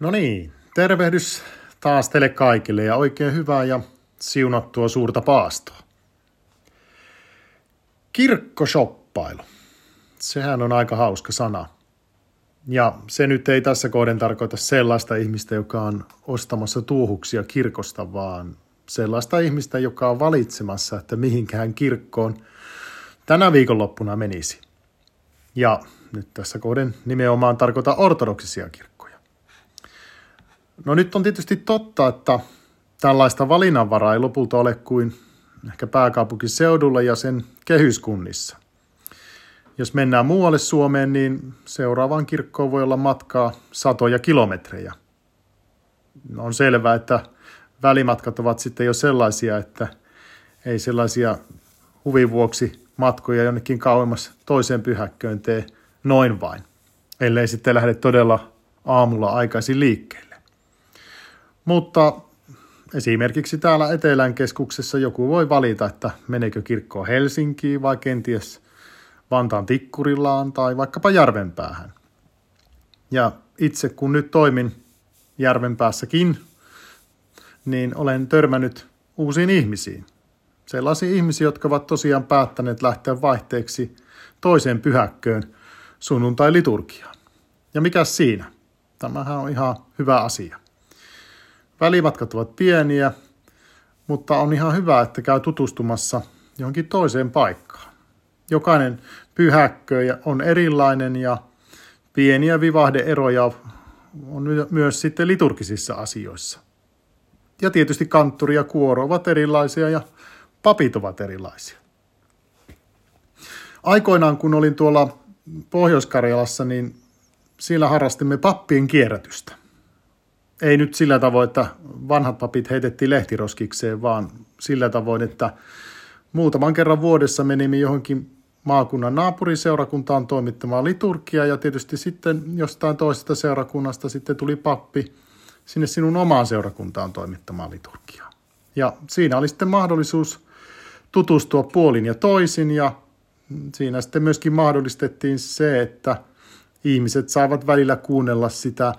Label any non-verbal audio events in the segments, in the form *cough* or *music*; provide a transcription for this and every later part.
No niin, tervehdys taas teille kaikille ja oikein hyvää ja siunattua suurta paastoa. Kirkkoshoppailu. Sehän on aika hauska sana. Ja se nyt ei tässä kohden tarkoita sellaista ihmistä, joka on ostamassa tuuhuksia kirkosta, vaan sellaista ihmistä, joka on valitsemassa, että mihinkään kirkkoon tänä viikonloppuna menisi. Ja nyt tässä kohden nimenomaan tarkoita ortodoksisia kirkkoja. No nyt on tietysti totta, että tällaista valinnanvaraa ei lopulta ole kuin ehkä pääkaupunkiseudulla ja sen kehyskunnissa. Jos mennään muualle Suomeen, niin seuraavaan kirkkoon voi olla matkaa satoja kilometrejä. On selvää, että välimatkat ovat sitten jo sellaisia, että ei sellaisia huvin vuoksi matkoja jonnekin kauemmas toiseen pyhäkköön tee noin vain, ellei sitten lähde todella aamulla aikaisin liikkeelle. Mutta esimerkiksi täällä Etelän keskuksessa joku voi valita, että meneekö kirkkoon Helsinkiin vai kenties Vantaan Tikkurillaan tai vaikkapa Järvenpäähän. Ja itse kun nyt toimin Järvenpäässäkin, niin olen törmännyt uusiin ihmisiin. Sellaisia ihmisiä, jotka ovat tosiaan päättäneet lähteä vaihteeksi toiseen pyhäkköön sunnuntai-liturgiaan. Ja mikä siinä? Tämähän on ihan hyvä asia. Välimatkat ovat pieniä, mutta on ihan hyvä, että käy tutustumassa johonkin toiseen paikkaan. Jokainen pyhäkkö on erilainen ja pieniä vivahdeeroja on myös sitten liturgisissa asioissa. Ja tietysti kanttori ja kuoro ovat erilaisia ja papit ovat erilaisia. Aikoinaan kun olin tuolla Pohjois-Karjalassa, niin siellä harrastimme pappien kierrätystä. Ei nyt sillä tavoin, että vanhat papit heitettiin lehtiroskikseen, vaan sillä tavoin, että muutaman kerran vuodessa menimme johonkin maakunnan naapuriseurakuntaan toimittamaan liturgia ja tietysti sitten jostain toisesta seurakunnasta sitten tuli pappi sinne sinun omaan seurakuntaan toimittamaan liturgiaa. Ja siinä oli sitten mahdollisuus tutustua puolin ja toisin ja siinä sitten myöskin mahdollistettiin se, että ihmiset saavat välillä kuunnella sitä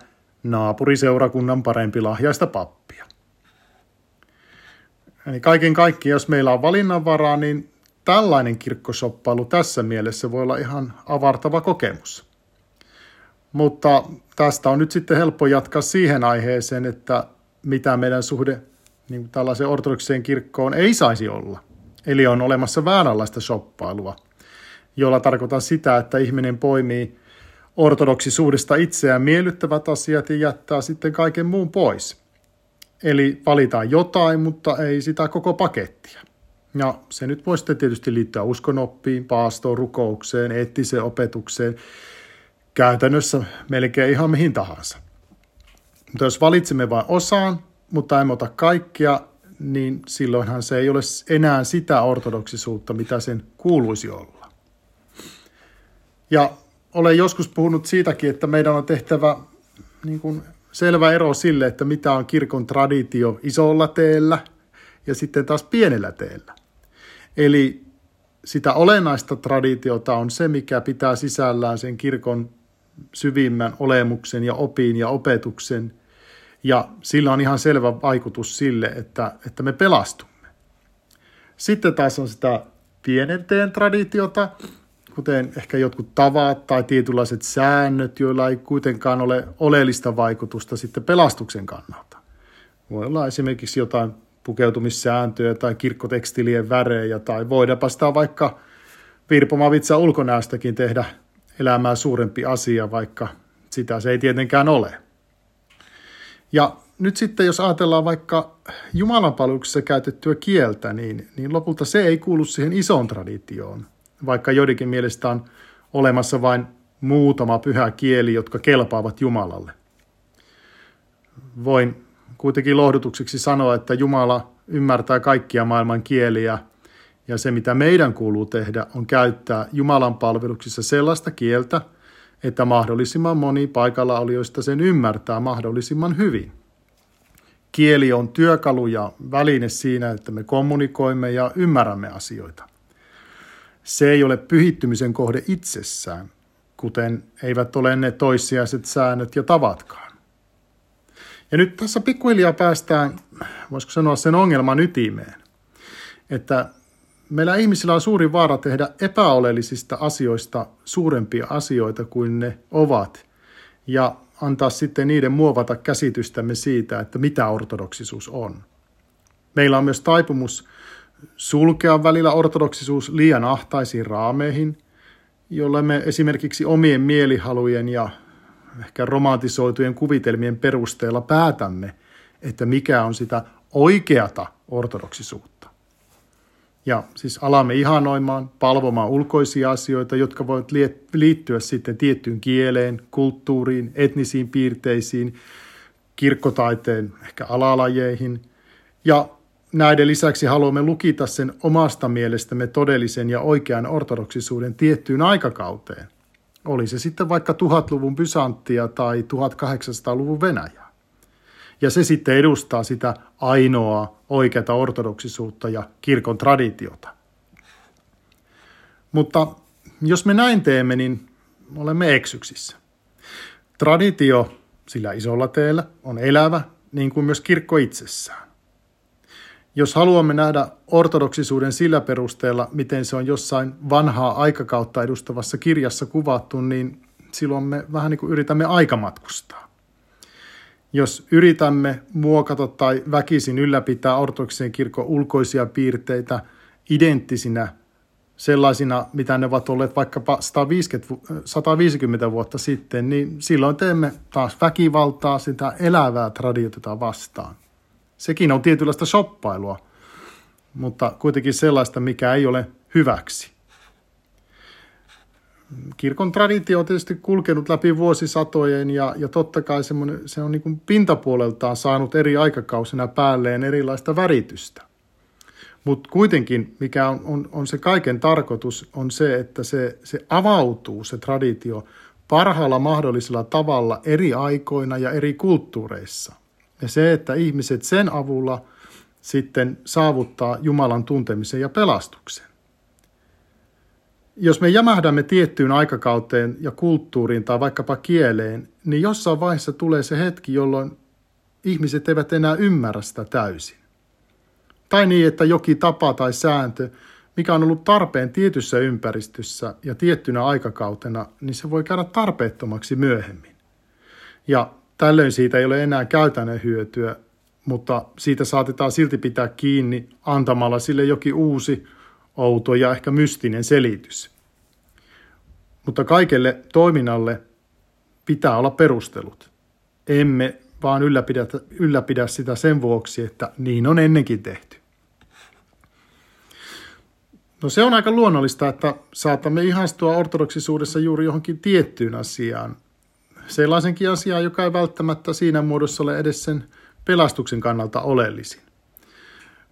naapuriseurakunnan parempi lahjaista pappia. Eli kaiken kaikkiaan, jos meillä on valinnanvaraa, niin tällainen kirkkosoppailu tässä mielessä voi olla ihan avartava kokemus. Mutta tästä on nyt sitten helppo jatkaa siihen aiheeseen, että mitä meidän suhde niin tällaiseen ortodokseen kirkkoon ei saisi olla. Eli on olemassa vääränlaista shoppailua, jolla tarkoitan sitä, että ihminen poimii ortodoksisuudesta itseään miellyttävät asiat ja jättää sitten kaiken muun pois. Eli valitaan jotain, mutta ei sitä koko pakettia. Ja se nyt voi sitten tietysti liittyä uskonoppiin, paastoon, rukoukseen, eettiseen opetukseen, käytännössä melkein ihan mihin tahansa. Mutta jos valitsemme vain osaan, mutta emme ota kaikkia, niin silloinhan se ei ole enää sitä ortodoksisuutta, mitä sen kuuluisi olla. Ja olen joskus puhunut siitäkin, että meidän on tehtävä niin kuin selvä ero sille, että mitä on kirkon traditio isolla teellä ja sitten taas pienellä teellä. Eli sitä olennaista traditiota on se, mikä pitää sisällään sen kirkon syvimmän olemuksen ja opin ja opetuksen. Ja sillä on ihan selvä vaikutus sille, että, että me pelastumme. Sitten taas on sitä pienenteen traditiota, kuten ehkä jotkut tavat tai tietynlaiset säännöt, joilla ei kuitenkaan ole oleellista vaikutusta sitten pelastuksen kannalta. Voi olla esimerkiksi jotain pukeutumissääntöjä tai kirkkotekstilien värejä tai voidaanpa sitä vaikka virpomavitsa ulkonäöstäkin tehdä elämää suurempi asia, vaikka sitä se ei tietenkään ole. Ja nyt sitten jos ajatellaan vaikka Jumalanpalveluksessa käytettyä kieltä, niin, niin lopulta se ei kuulu siihen isoon traditioon, vaikka joidenkin mielestä on olemassa vain muutama pyhä kieli, jotka kelpaavat Jumalalle. Voin kuitenkin lohdutukseksi sanoa, että Jumala ymmärtää kaikkia maailman kieliä, ja se mitä meidän kuuluu tehdä on käyttää Jumalan palveluksissa sellaista kieltä, että mahdollisimman moni paikalla olijoista sen ymmärtää mahdollisimman hyvin. Kieli on työkalu ja väline siinä, että me kommunikoimme ja ymmärrämme asioita. Se ei ole pyhittymisen kohde itsessään, kuten eivät ole ne toissijaiset säännöt ja tavatkaan. Ja nyt tässä pikkuhiljaa päästään, voisiko sanoa sen ongelman ytimeen, että meillä ihmisillä on suuri vaara tehdä epäolellisista asioista suurempia asioita kuin ne ovat ja antaa sitten niiden muovata käsitystämme siitä, että mitä ortodoksisuus on. Meillä on myös taipumus sulkea välillä ortodoksisuus liian ahtaisiin raameihin, jolle me esimerkiksi omien mielihalujen ja ehkä romantisoitujen kuvitelmien perusteella päätämme, että mikä on sitä oikeata ortodoksisuutta. Ja siis alamme ihanoimaan, palvomaan ulkoisia asioita, jotka voivat liittyä sitten tiettyyn kieleen, kulttuuriin, etnisiin piirteisiin, kirkkotaiteen ehkä alalajeihin. Ja näiden lisäksi haluamme lukita sen omasta mielestämme todellisen ja oikean ortodoksisuuden tiettyyn aikakauteen. Oli se sitten vaikka 1000-luvun Bysanttia tai 1800-luvun Venäjää. Ja se sitten edustaa sitä ainoaa oikeata ortodoksisuutta ja kirkon traditiota. Mutta jos me näin teemme, niin olemme eksyksissä. Traditio sillä isolla teellä on elävä, niin kuin myös kirkko itsessään. Jos haluamme nähdä ortodoksisuuden sillä perusteella, miten se on jossain vanhaa aikakautta edustavassa kirjassa kuvattu, niin silloin me vähän niin kuin yritämme aikamatkustaa. Jos yritämme muokata tai väkisin ylläpitää ortodoksisen kirkon ulkoisia piirteitä identtisinä sellaisina, mitä ne ovat olleet vaikkapa 150, 150 vuotta sitten, niin silloin teemme taas väkivaltaa sitä elävää traditiota vastaan. Sekin on tietynlaista shoppailua, mutta kuitenkin sellaista, mikä ei ole hyväksi. Kirkon traditio on tietysti kulkenut läpi vuosisatojen ja, ja totta kai se on niin pintapuoleltaan saanut eri aikakausina päälleen erilaista väritystä. Mutta kuitenkin, mikä on, on, on se kaiken tarkoitus, on se, että se, se avautuu, se traditio, parhaalla mahdollisella tavalla eri aikoina ja eri kulttuureissa – ja se, että ihmiset sen avulla sitten saavuttaa Jumalan tuntemisen ja pelastuksen. Jos me jämähdämme tiettyyn aikakauteen ja kulttuuriin tai vaikkapa kieleen, niin jossain vaiheessa tulee se hetki, jolloin ihmiset eivät enää ymmärrä sitä täysin. Tai niin, että joki tapa tai sääntö, mikä on ollut tarpeen tietyssä ympäristössä ja tiettynä aikakautena, niin se voi käydä tarpeettomaksi myöhemmin. Ja Tällöin siitä ei ole enää käytännön hyötyä, mutta siitä saatetaan silti pitää kiinni antamalla sille jokin uusi, outo ja ehkä mystinen selitys. Mutta kaikelle toiminnalle pitää olla perustelut. Emme vaan ylläpidä, ylläpidä sitä sen vuoksi, että niin on ennenkin tehty. No se on aika luonnollista, että saatamme ihastua ortodoksisuudessa juuri johonkin tiettyyn asiaan, sellaisenkin asiaan, joka ei välttämättä siinä muodossa ole edes sen pelastuksen kannalta oleellisin.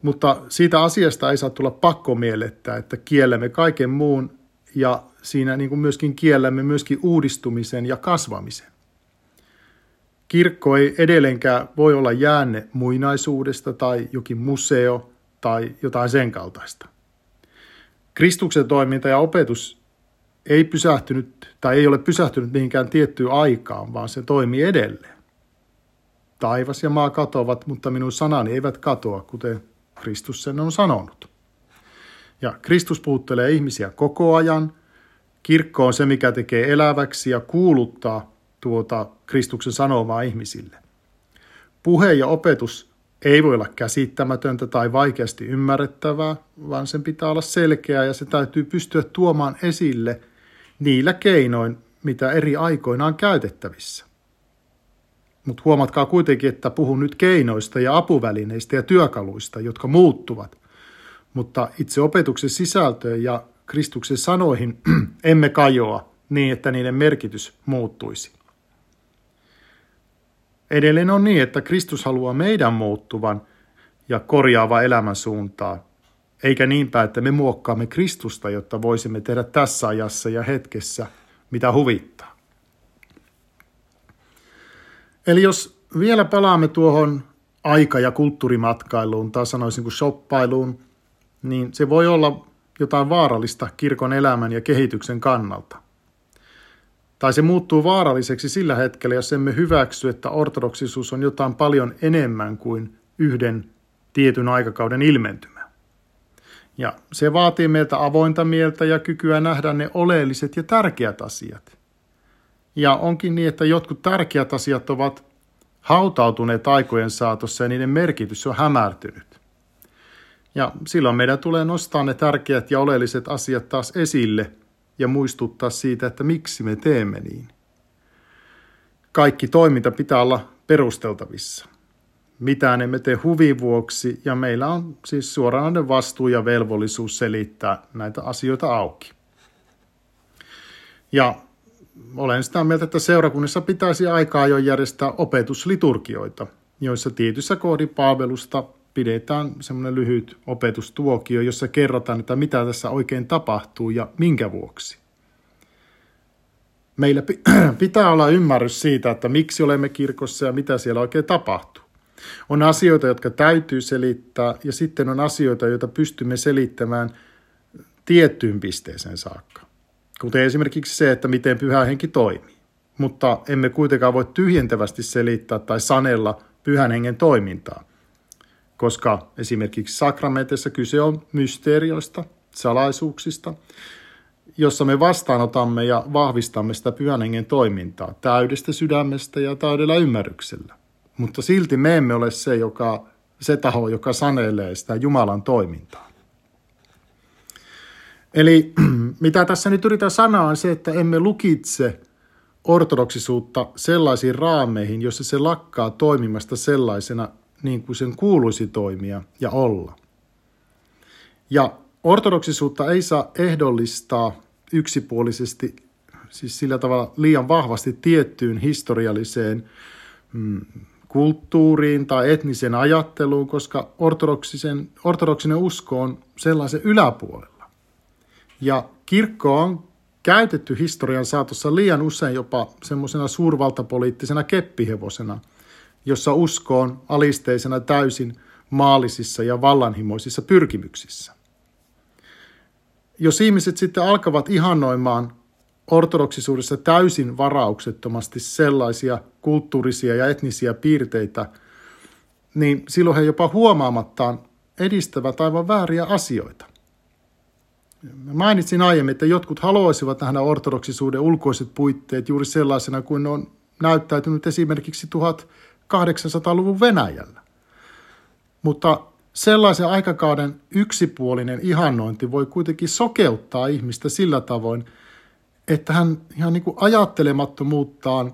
Mutta siitä asiasta ei saa tulla pakkomielettä, että kiellämme kaiken muun ja siinä niin kuin myöskin kiellämme myöskin uudistumisen ja kasvamisen. Kirkko ei edelleenkään voi olla jäänne muinaisuudesta tai jokin museo tai jotain sen kaltaista. Kristuksen toiminta ja opetus ei pysähtynyt tai ei ole pysähtynyt mihinkään tiettyyn aikaan, vaan se toimii edelleen. Taivas ja maa katoavat, mutta minun sanani eivät katoa, kuten Kristus sen on sanonut. Ja Kristus puuttelee ihmisiä koko ajan. Kirkko on se, mikä tekee eläväksi ja kuuluttaa tuota Kristuksen sanomaa ihmisille. Puhe ja opetus ei voi olla käsittämätöntä tai vaikeasti ymmärrettävää, vaan sen pitää olla selkeää ja se täytyy pystyä tuomaan esille – niillä keinoin, mitä eri aikoina on käytettävissä. Mutta huomatkaa kuitenkin, että puhun nyt keinoista ja apuvälineistä ja työkaluista, jotka muuttuvat. Mutta itse opetuksen sisältöön ja Kristuksen sanoihin *clears throat* emme kajoa niin, että niiden merkitys muuttuisi. Edelleen on niin, että Kristus haluaa meidän muuttuvan ja korjaava elämän suuntaa, eikä niinpä, että me muokkaamme Kristusta, jotta voisimme tehdä tässä ajassa ja hetkessä, mitä huvittaa. Eli jos vielä palaamme tuohon aika- ja kulttuurimatkailuun, tai sanoisin kuin shoppailuun, niin se voi olla jotain vaarallista kirkon elämän ja kehityksen kannalta. Tai se muuttuu vaaralliseksi sillä hetkellä, jos emme hyväksy, että ortodoksisuus on jotain paljon enemmän kuin yhden tietyn aikakauden ilmentymä. Ja se vaatii meiltä avointa mieltä ja kykyä nähdä ne oleelliset ja tärkeät asiat. Ja onkin niin, että jotkut tärkeät asiat ovat hautautuneet aikojen saatossa ja niiden merkitys on hämärtynyt. Ja silloin meidän tulee nostaa ne tärkeät ja oleelliset asiat taas esille ja muistuttaa siitä, että miksi me teemme niin. Kaikki toiminta pitää olla perusteltavissa. Mitään emme tee huvin vuoksi ja meillä on siis suoranainen vastuu ja velvollisuus selittää näitä asioita auki. Ja olen sitä mieltä, että seurakunnissa pitäisi aikaa jo järjestää opetusliturgioita, joissa tietyssä kohdin palvelusta pidetään semmoinen lyhyt opetustuokio, jossa kerrotaan, että mitä tässä oikein tapahtuu ja minkä vuoksi. Meillä *clears throat* pitää olla ymmärrys siitä, että miksi olemme kirkossa ja mitä siellä oikein tapahtuu. On asioita, jotka täytyy selittää, ja sitten on asioita, joita pystymme selittämään tiettyyn pisteeseen saakka. Kuten esimerkiksi se, että miten pyhä henki toimii. Mutta emme kuitenkaan voi tyhjentävästi selittää tai sanella pyhän hengen toimintaa, koska esimerkiksi sakramenteissa kyse on mysteerioista, salaisuuksista, jossa me vastaanotamme ja vahvistamme sitä pyhän hengen toimintaa täydestä sydämestä ja täydellä ymmärryksellä. Mutta silti me emme ole se, joka, se taho, joka sanelee sitä Jumalan toimintaa. Eli *clears throat* mitä tässä nyt yritän sanoa on se, että emme lukitse ortodoksisuutta sellaisiin raameihin, jossa se lakkaa toimimasta sellaisena niin kuin sen kuuluisi toimia ja olla. Ja ortodoksisuutta ei saa ehdollistaa yksipuolisesti, siis sillä tavalla liian vahvasti tiettyyn historialliseen mm, kulttuuriin tai etniseen ajatteluun, koska ortodoksisen, ortodoksinen usko on sellaisen yläpuolella. Ja kirkko on käytetty historian saatossa liian usein jopa semmoisena suurvaltapoliittisena keppihevosena, jossa usko on alisteisena täysin maallisissa ja vallanhimoisissa pyrkimyksissä. Jos ihmiset sitten alkavat ihannoimaan ortodoksisuudessa täysin varauksettomasti sellaisia kulttuurisia ja etnisiä piirteitä, niin silloin he jopa huomaamattaan edistävät aivan vääriä asioita. Mainitsin aiemmin, että jotkut haluaisivat nähdä ortodoksisuuden ulkoiset puitteet juuri sellaisena kuin ne on näyttäytynyt esimerkiksi 1800-luvun Venäjällä. Mutta sellaisen aikakauden yksipuolinen ihannointi voi kuitenkin sokeuttaa ihmistä sillä tavoin, että hän ihan niin kuin ajattelemattomuuttaan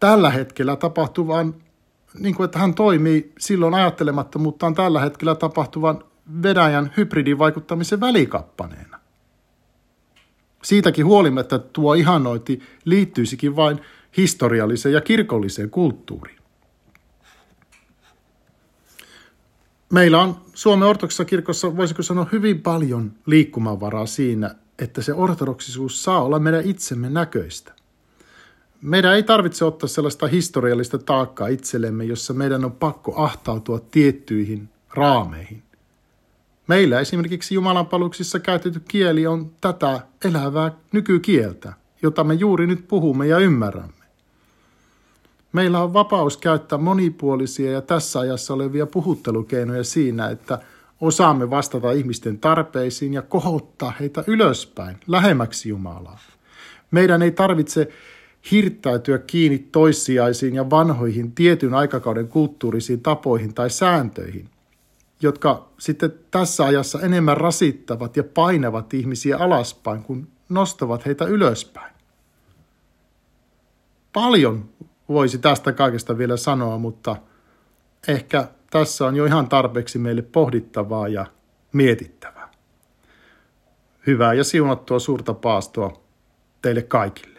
tällä hetkellä tapahtuvan, niin kuin että hän toimii silloin ajattelemattomuuttaan tällä hetkellä tapahtuvan Venäjän hybridivaikuttamisen välikappaneena. Siitäkin huolimatta tuo ihannointi liittyisikin vain historialliseen ja kirkolliseen kulttuuriin. Meillä on Suomen ortodoksissa kirkossa, voisiko sanoa, hyvin paljon liikkumavaraa siinä, että se ortodoksisuus saa olla meidän itsemme näköistä. Meidän ei tarvitse ottaa sellaista historiallista taakkaa itsellemme, jossa meidän on pakko ahtautua tiettyihin raameihin. Meillä esimerkiksi Jumalanpaluksissa käytetty kieli on tätä elävää nykykieltä, jota me juuri nyt puhumme ja ymmärrämme. Meillä on vapaus käyttää monipuolisia ja tässä ajassa olevia puhuttelukeinoja siinä, että osaamme vastata ihmisten tarpeisiin ja kohottaa heitä ylöspäin, lähemmäksi Jumalaa. Meidän ei tarvitse hirttäytyä kiinni toissijaisiin ja vanhoihin tietyn aikakauden kulttuurisiin tapoihin tai sääntöihin, jotka sitten tässä ajassa enemmän rasittavat ja painavat ihmisiä alaspäin, kun nostavat heitä ylöspäin. Paljon voisi tästä kaikesta vielä sanoa, mutta ehkä tässä on jo ihan tarpeeksi meille pohdittavaa ja mietittävää. Hyvää ja siunattua suurta paastoa teille kaikille.